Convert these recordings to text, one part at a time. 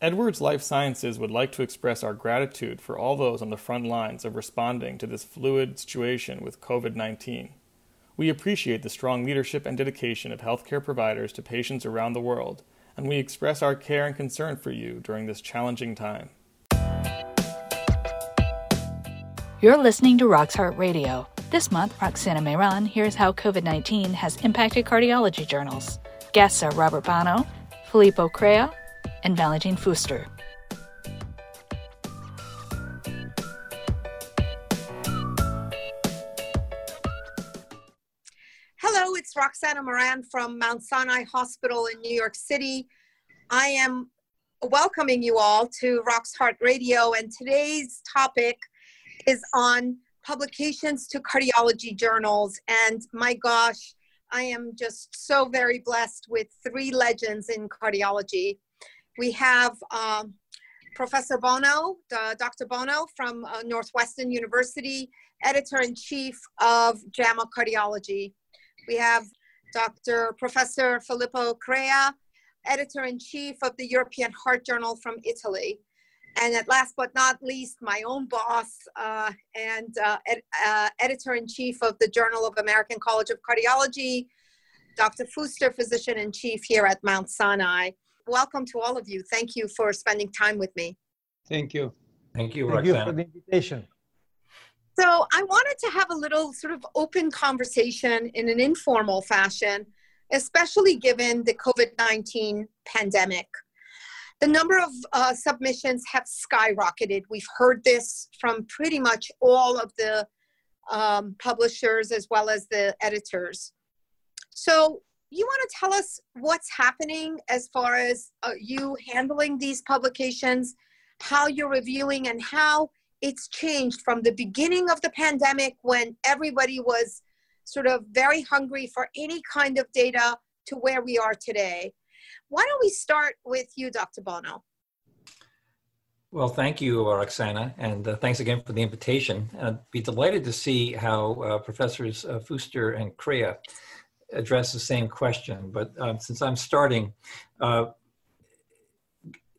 Edwards Lifesciences would like to express our gratitude for all those on the front lines of responding to this fluid situation with COVID 19. We appreciate the strong leadership and dedication of healthcare providers to patients around the world, and we express our care and concern for you during this challenging time. You're listening to Rox Heart Radio. This month, Roxana Mehran hears how COVID 19 has impacted cardiology journals. Guests are Robert Bonow, Filippo Crea, and Valentin Fuster. Hello, it's Roxana Mehran from Mount Sinai Hospital in New York City. I am welcoming you all to Rox Heart Radio, and today's topic is on publications to cardiology journals. And my gosh, I am just so very blessed with three legends in cardiology. We have um, Professor Bonow, Dr. Bonow from uh, Northwestern University, editor-in-chief of JAMA Cardiology. We have Dr. Professor Filippo Crea, editor-in-chief of the European Heart Journal from Italy. And at last but not least, my own boss uh, and uh, ed uh, editor-in-chief of the Journal of American College of Cardiology, Dr. Fuster, physician-in-chief here at Mount Sinai welcome to all of you. Thank you for spending time with me. Thank you. Thank you, Thank Roxana. you for the invitation. So I wanted to have a little sort of open conversation in an informal fashion, especially given the COVID-19 pandemic. The number of uh, submissions have skyrocketed. We've heard this from pretty much all of the um, publishers as well as the editors. So you want to tell us what's happening as far as uh, you handling these publications, how you're reviewing, and how it's changed from the beginning of the pandemic when everybody was sort of very hungry for any kind of data to where we are today. Why don't we start with you, Dr. Bonow? Well, thank you, Roxana, and uh, thanks again for the invitation. I'd be delighted to see how uh, Professors uh, Fuster and Crea address the same question, but um, since I'm starting, uh,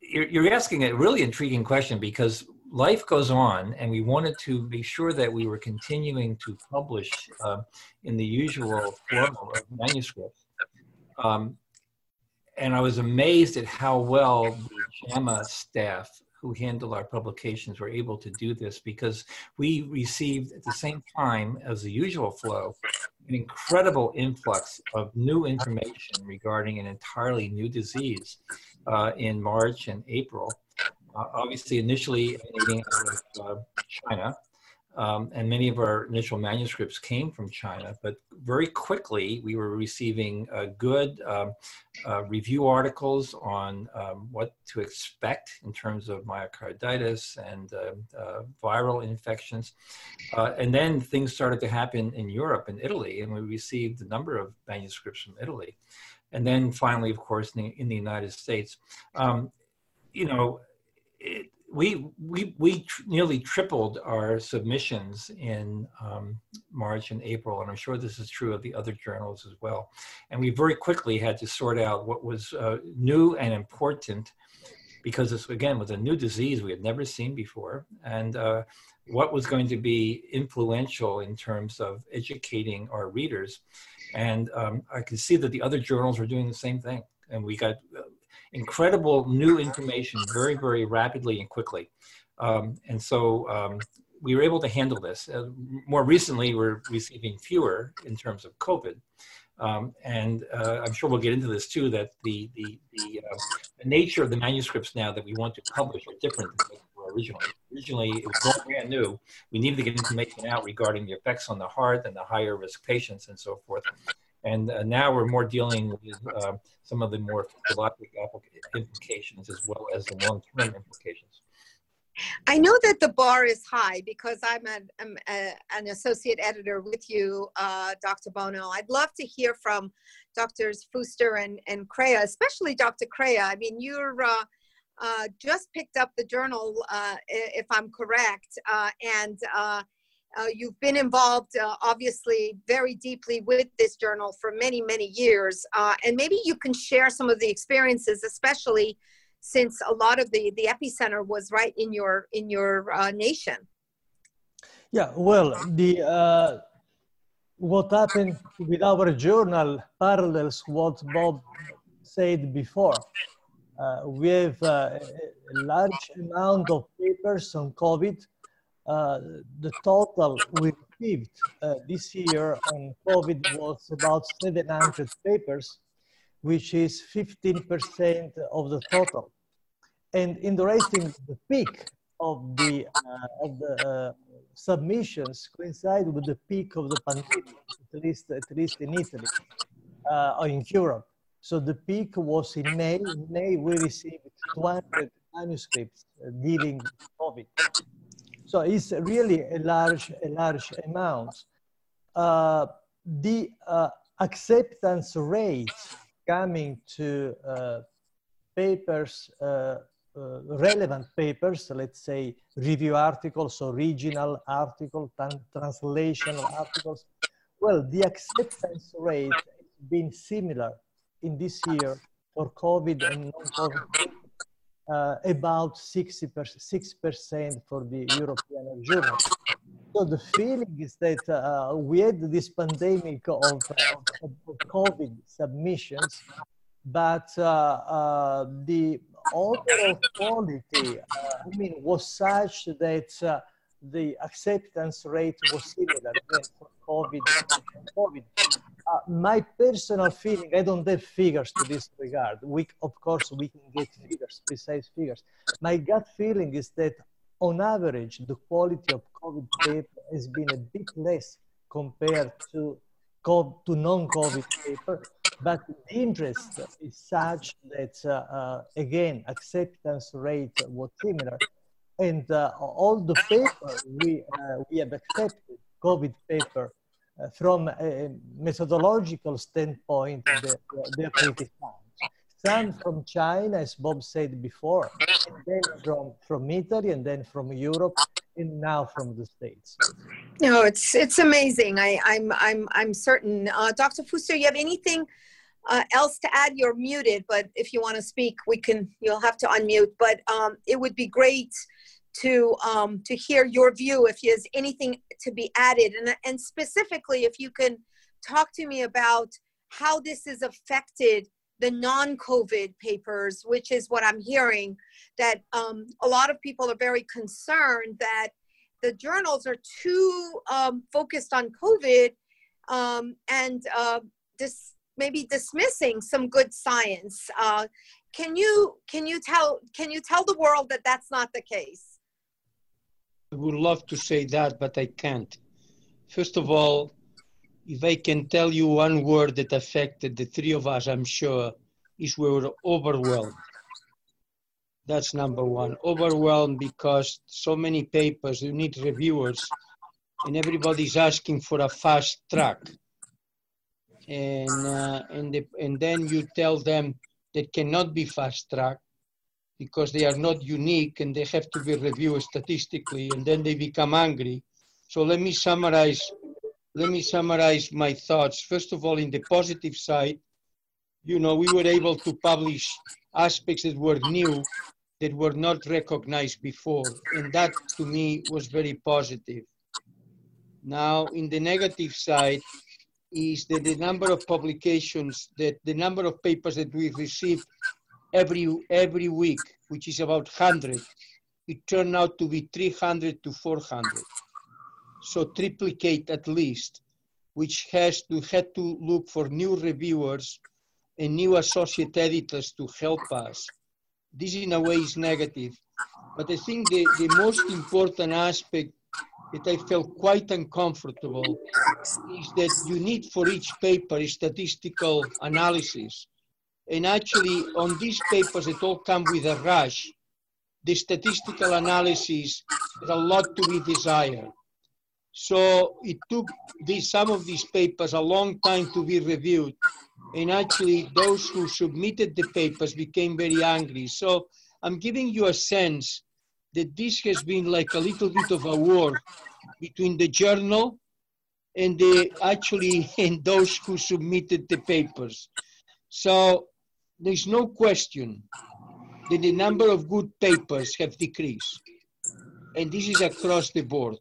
you're, you're, asking a really intriguing question because life goes on and we wanted to be sure that we were continuing to publish uh, in the usual form of manuscripts. Um, and I was amazed at how well the JAMA staff who handle our publications were able to do this because we received at the same time as the usual flow an incredible influx of new information regarding an entirely new disease uh, in March and April. Uh, obviously, initially emanating out of uh, China, um, and many of our initial manuscripts came from China, but very quickly we were receiving uh, good um, uh, review articles on um, what to expect in terms of myocarditis and uh, uh viral infections. Uh, and then things started to happen in Europe and Italy, and we received a number of manuscripts from Italy. And then finally, of course, in the, in the United States. Um, you know, we we we tr nearly tripled our submissions in um, March and April, and I'm sure this is true of the other journals as well. And we very quickly had to sort out what was uh, new and important, because this again was a new disease we had never seen before, and uh, what was going to be influential in terms of educating our readers. And um, I could see that the other journals were doing the same thing, and we got uh, incredible new information very, very rapidly and quickly. Um, and so um, we were able to handle this. Uh, more recently, we're receiving fewer in terms of COVID. Um, and uh, I'm sure we'll get into this too, that the, the, the, uh, the, nature of the manuscripts now that we want to publish are different than they were originally. Originally, it was all brand new. We needed to get information out regarding the effects on the heart and the higher risk patients and so forth. And uh, now we're more dealing with uh, some of the more physiologic implications as well as the long-term implications. I know that the bar is high because I'm an, I'm a, an associate editor with you, uh, Dr. Bonow. I'd love to hear from Drs. Fuster and, and Crea, especially Dr. Crea. I mean, you're uh, uh, just picked up the journal, uh, if I'm correct, uh, and uh, you've been involved, uh, obviously, very deeply with this journal for many, many years. Uh, and maybe you can share some of the experiences, especially since a lot of the the epicenter was right in your in your uh, nation. Yeah, well, the uh, what happened with our journal parallels what Bob said before. Uh, we have a large amount of papers on COVID. Uh, the total we received uh, this year on COVID was about 700 papers, which is 15% of the total. And in the peak of the, uh, of the submissions coincide with the peak of the pandemic, at least, at least in Italy or in Europe. So the peak was in May. In May, we received 200 manuscripts dealing with COVID. So it's really a large, a large amount. Uh, the uh, acceptance rate coming to uh, papers, uh, uh, relevant papers, let's say review articles, original articles, translational articles, well, the acceptance rate has been similar in this year for COVID and non-COVID, uh, about 60 6% for the European journal. So the feeling is that uh, we had this pandemic of, of, of COVID submissions, but uh, uh the overall quality, I mean, was such that uh, the acceptance rate was similar for COVID and COVID uh, my personal feeling, I don't have figures to this regard. We, of course, we can get figures, precise figures. My gut feeling is that on average, the quality of COVID paper has been a bit less compared to, to non-COVID paper, but the interest is such that, uh, uh, again, acceptance rate was similar. And uh, all the paper we, uh, we have accepted, COVID paper, from a methodological standpoint, they're, pretty sound. Some from China, as Bob said before, then from, from Italy, and then from Europe, and now from the States. No, it's it's amazing. I, I'm I'm I'm certain. Uh, Dr. Fuster, you have anything uh, else to add? You're muted, but if you want to speak, we can. You'll have to unmute. But um, it would be great to um, to hear your view if there's anything to be added. And, and specifically if you can talk to me about how this has affected the non-covid papers which is what i'm hearing that um, a lot of people are very concerned that the journals are too um, focused on covid um, and uh, this maybe dismissing some good science. Uh, can you can you tell can you tell the world that that's not the case I would love to say that, but I can't. First of all, if I can tell you one word that affected the three of us, I'm sure, is we were overwhelmed. That's number one. Overwhelmed because so many papers, you need reviewers, and everybody's asking for a fast track. And, uh, and, the, and then you tell them that cannot be fast track because they are not unique and they have to be reviewed statistically and then they become angry. So let me summarize, let me summarize my thoughts. First of all, in the positive side, you know, we were able to publish aspects that were new, that were not recognized before. And that to me was very positive. Now, in the negative side, is that the number of publications, that the number of papers that we receive every, every week, which is about 100, it turned out to be 300 to 400. So triplicate at least, which has to had to look for new reviewers and new associate editors to help us. This in a way is negative. But I think the, the most important aspect that I felt quite uncomfortable is that you need for each paper a statistical analysis and actually, on these papers it all come with a rush, the statistical analysis has a lot to be desired. So it took these, some of these papers a long time to be reviewed. And actually, those who submitted the papers became very angry. So I'm giving you a sense that this has been like a little bit of a war between the journal and the actually and those who submitted the papers. So there's no question that the number of good papers have decreased. And this is across the board.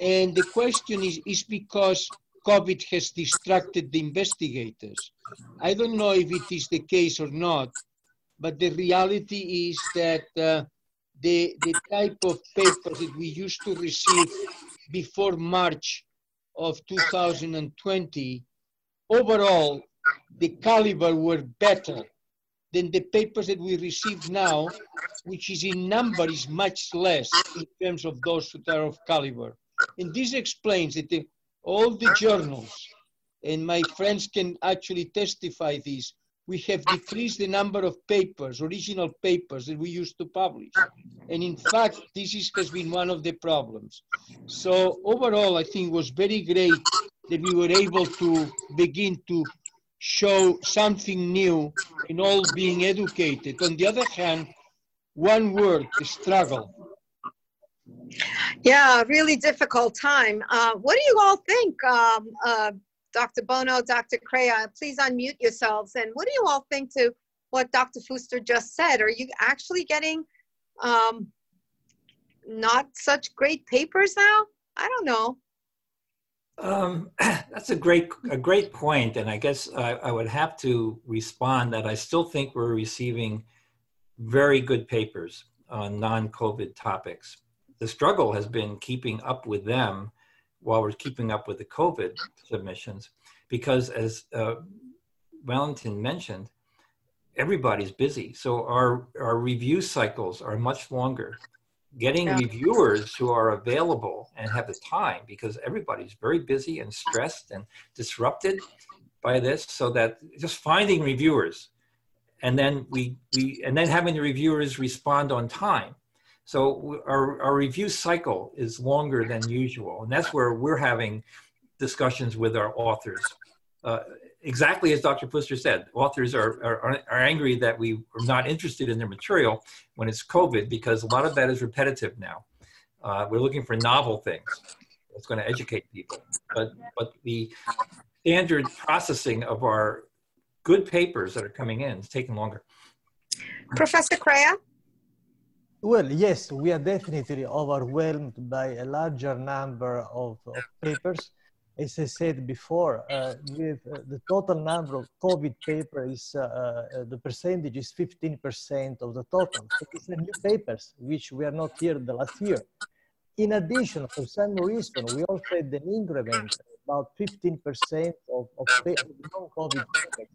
And the question is, is because COVID has distracted the investigators. I don't know if it is the case or not, but the reality is that uh, the, the type of papers that we used to receive before March of 2020, overall, the caliber were better than the papers that we receive now, which is in number is much less in terms of those that are of caliber. And this explains that the, all the journals, and my friends can actually testify this, we have decreased the number of papers, original papers that we used to publish. And in fact, this is, has been one of the problems. So overall, I think it was very great that we were able to begin to show something new in all being educated. On the other hand, one word, struggle. Yeah, really difficult time. Uh, what do you all think, um, uh, Dr. Bonow, Dr. Crea? Please unmute yourselves. And what do you all think to what Dr. Fuster just said? Are you actually getting um, not such great papers now? I don't know. Um, that's a great a great point, and I guess I, I, would have to respond that I still think we're receiving very good papers on non-COVID topics. The struggle has been keeping up with them while we're keeping up with the COVID submissions, because as uh, Valentin mentioned, everybody's busy. So our our review cycles are much longer getting yeah. reviewers who are available and have the time because everybody's very busy and stressed and disrupted by this so that just finding reviewers and then we, we and then having the reviewers respond on time so our, our review cycle is longer than usual and that's where we're having discussions with our authors uh, exactly as Dr. Fuster said, authors are, are, are, angry that we are not interested in their material when it's COVID because a lot of that is repetitive now. Uh, we're looking for novel things that's going to educate people. But, but the standard processing of our good papers that are coming in is taking longer. Professor Crea? Well, yes, we are definitely overwhelmed by a larger number of, of papers as I said before, uh, with uh, the total number of COVID papers, uh, the percentage is 15% of the total. So new papers, which we are not here the last year. In addition, for some reason, we also had an increment about 15% of, of non-COVID papers.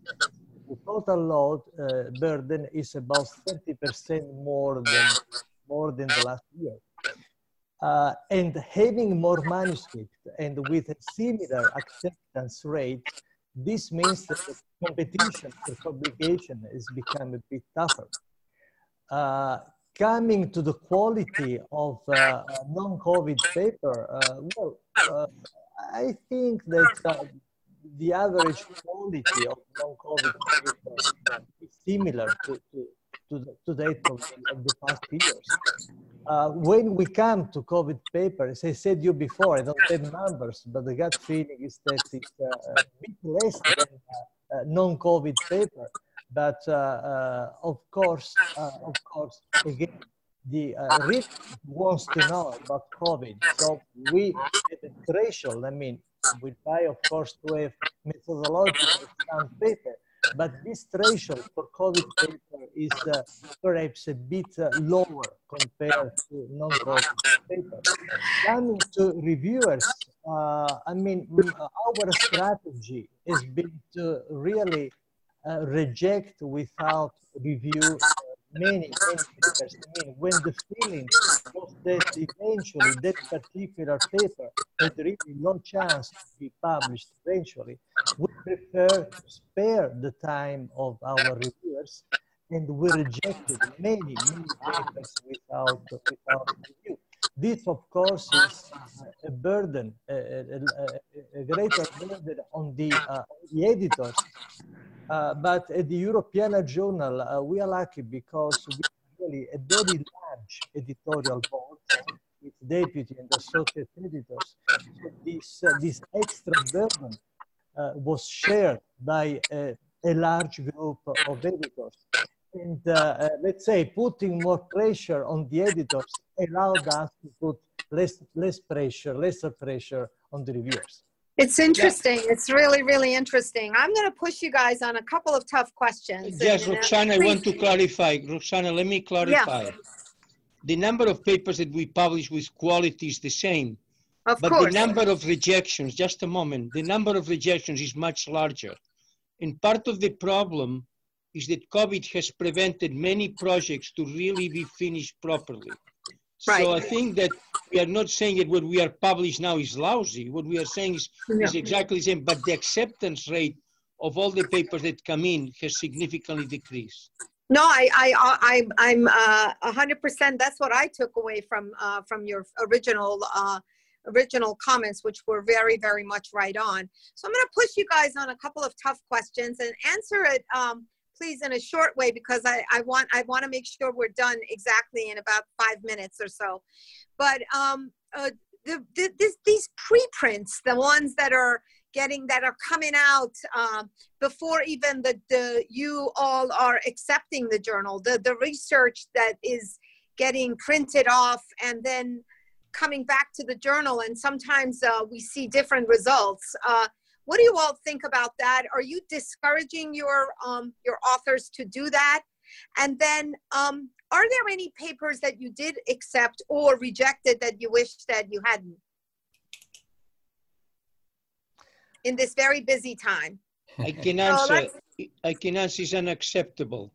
The total load uh, burden is about 30% more than, more than the last year uh, and having more manuscripts and with a similar acceptance rate, this means that the competition for publication has become a bit tougher. Uh, coming to the quality of uh, non-COVID paper, uh, well, uh, I think that uh, the average quality of non-COVID paper is similar to, to, to, the, to that of, of the past years. Uh, when we come to COVID paper, as I said you before, I don't have numbers, but the gut feeling is that it's uh, a bit less than uh, uh non-COVID paper. But uh, uh, of course, of course, again, the uh, wants to know about COVID. So we have a threshold. I mean, we try, of course, to have methodological paper, but this threshold for COVID paper is uh, perhaps a bit uh, lower compared to non-COVID paper. Coming to reviewers, uh, I mean, our strategy has been to really uh, reject without review many, many papers. I mean, when the feeling was that eventually that particular paper had really no chance to be published eventually, we prefer to spare the time of our reviewers and we rejected many, many papers without, without review. This, of course, is a burden, a, a, a greater burden on the, uh, the editors uh, but at the Europeana Journal, uh, we are lucky because we really a very large editorial board with deputy and associate editors. This, uh, this extra burden uh, was shared by a, a, large group of editors. and uh, uh, let's say putting more pressure on the editors allowed us to put less less pressure, lesser pressure on the reviewers. It's interesting. Yeah. It's really, really interesting. I'm going to push you guys on a couple of tough questions. Yes, uh, Roxana, I want to clarify. Roxana, let me clarify. Yeah. The number of papers that we publish with quality is the same. Of but course. the number of rejections, just a moment, the number of rejections is much larger. And part of the problem is that COVID has prevented many projects to really be finished properly. Right. So I think that we are not saying that what we are published now is lousy. What we are saying is, Yeah. is exactly the same, but the acceptance rate of all the papers that come in has significantly decreased. No, I, I, I, I'm uh, a hundred percent. That's what I took away from uh, from your original uh, original comments, which were very, very much right on. So I'm going to push you guys on a couple of tough questions and answer it, um, please, in a short way because I, I want I want to make sure we're done exactly in about five minutes or so. But um, uh, the, the, this, these preprints, the ones that are getting that are coming out um, before even the, the you all are accepting the journal the the research that is getting printed off and then coming back to the journal and sometimes uh, we see different results uh, what do you all think about that are you discouraging your um, your authors to do that and then um, are there any papers that you did accept or rejected that you wish that you hadn't in this very busy time. I can answer, let's- I can answer is unacceptable.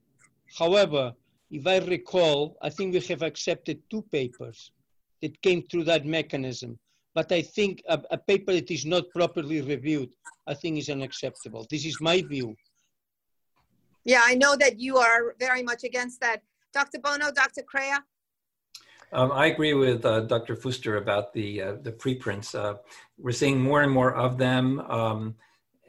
However, if I recall, I think we have accepted two papers that came through that mechanism. But I think a, a paper that is not properly reviewed, I think is unacceptable. This is my view. Yeah, I know that you are very much against that. Dr. Bonow, Dr. Crea? Um, I agree with uh, Dr. Fuster about the uh, the preprints. Uh, we're seeing more and more of them, um,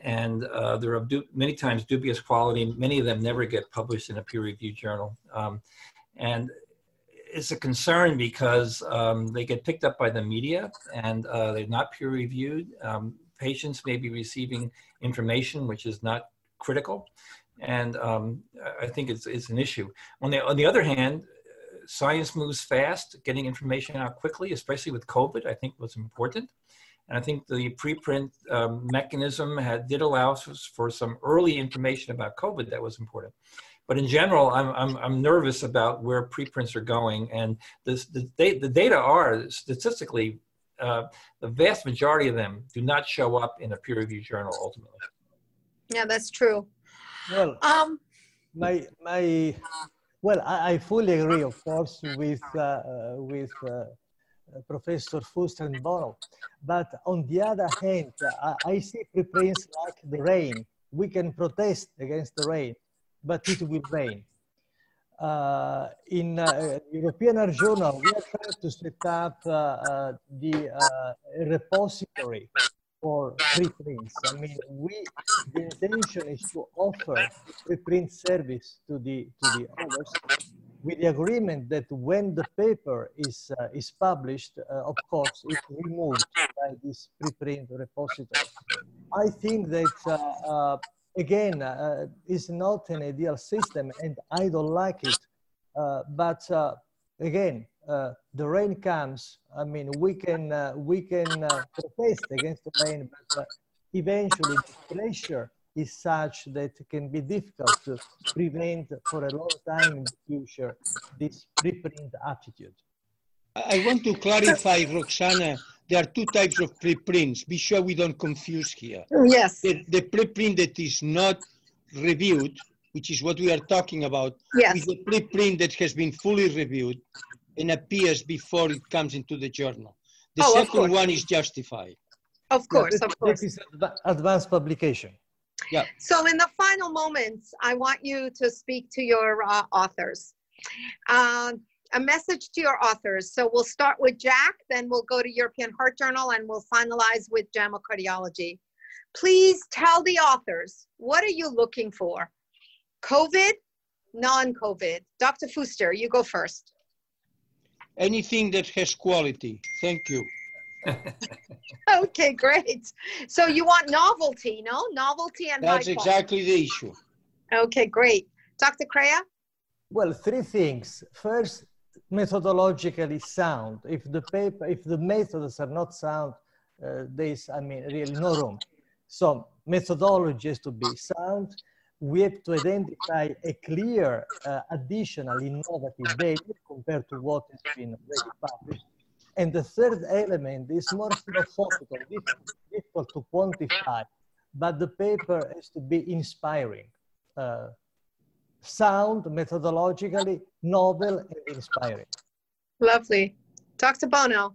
and uh, they're of many times dubious quality. Many of them never get published in a peer-reviewed journal, um, and it's a concern because um, they get picked up by the media and uh, they're not peer-reviewed. Um, patients may be receiving information which is not critical, and um, I think it's it's an issue. On the on the other hand science moves fast, getting information out quickly, especially with COVID, I think was important. And I think the preprint um, mechanism had, did allow for some early information about COVID that was important. But in general, I'm, I'm, I'm nervous about where preprints are going. And this, the, the data are statistically, uh, the vast majority of them do not show up in a peer reviewed journal ultimately. Yeah, that's true. Well, Um, my my well, I, I fully agree, of course, with uh, uh, with uh, uh, Professor Fuster and Bonow. But on the other hand, I, I see preprints like the rain. We can protest against the rain, but it will rain. Uh, in uh, European Heart Journal, we are trying to set up uh, uh, the uh, repository for preprints. I mean, we the intention is to offer preprint service to the to the others with the agreement that when the paper is uh, is published, of course, it's removed by this preprint repository. I think that again uh, is not an ideal system, and I don't like it. Uh, but uh, again, uh, the rain comes. I mean, we can uh, we can uh, protest against the rain, but uh, eventually the pressure is such that it can be difficult to prevent for a long time in the future this preprint attitude. I I want to clarify, Roxana, there are two types of preprints. Be sure we don't confuse here. yes, The, the preprint that is not reviewed, which is what we are talking about, yes, is the preprint that has been fully reviewed and appears before it comes into the journal. The Oh, second one is justified. of course, that, of course. That is adva- advanced publication. Yeah. So in the final moments, I want you to speak to your uh, authors. Um, a message to your authors. So we'll start with JACC, then we'll go to European Heart Journal, and we'll finalize with JAMA Cardiology. Please tell the authors, what are you looking for? COVID, non-COVID? Dr. Fuster, you go first. Anything that has quality. Thank you. Okay, great. So you want novelty, no? Novelty and high That's quality. exactly the issue. Okay, great. Dr. Crea? Well, three things. First, methodologically sound. If the paper, if the methods are not sound, uh, there's, I mean, really no room. So methodology has to be sound. We have to identify a clear uh, additional innovative value compared to what has been already published. And the third element is more philosophical, difficult to quantify, but the paper has to be inspiring. Uh, sound, methodologically, novel, and inspiring. Lovely. Dr. Bonow.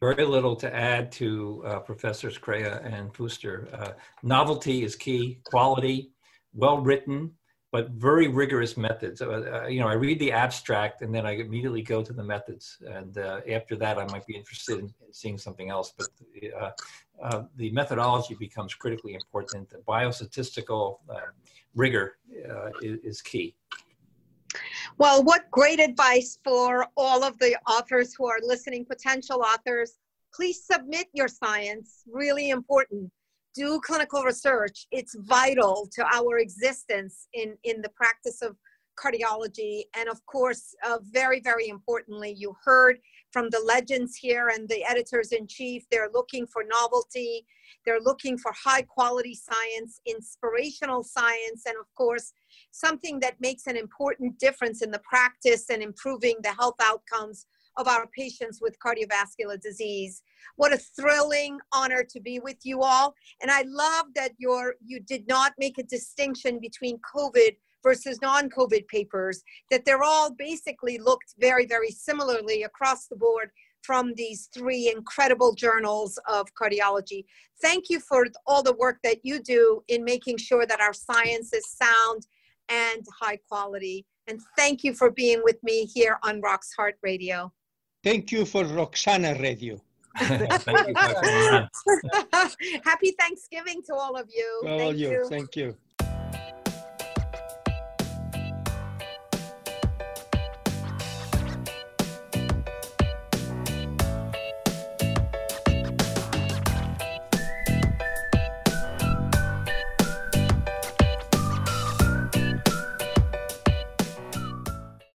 Very little to add to uh, Professors Crea and Fuster. Uh, novelty is key, quality, well written, but very rigorous methods. Uh, uh, you know, I read the abstract and then I immediately go to the methods. And uh, after that, I might be interested in, seeing something else. But uh, uh, the methodology becomes critically important. The biostatistical uh, rigor is, is key. Well, what great advice for all of the authors who are listening, potential authors. Please submit your science, really important do clinical research. It's vital to our existence in, in the practice of cardiology. And of course, uh, very, very importantly, you heard from the legends here and the editors in chief, they're looking for novelty, they're looking for high quality science, inspirational science, and of course, something that makes an important difference in the practice and improving the health outcomes of our patients with cardiovascular disease. What a thrilling honor to be with you all. And I love that you you did not make a distinction between COVID versus non-COVID papers, that they're all basically looked very, very similarly across the board from these three incredible journals of cardiology. Thank you for all the work that you do in making sure that our science is sound and high quality. And thank you for being with me here on Rox Heart Radio. Thank you for Roxana Radio. Thank you, Happy Thanksgiving to all of you. All Thank you. you. Thank you.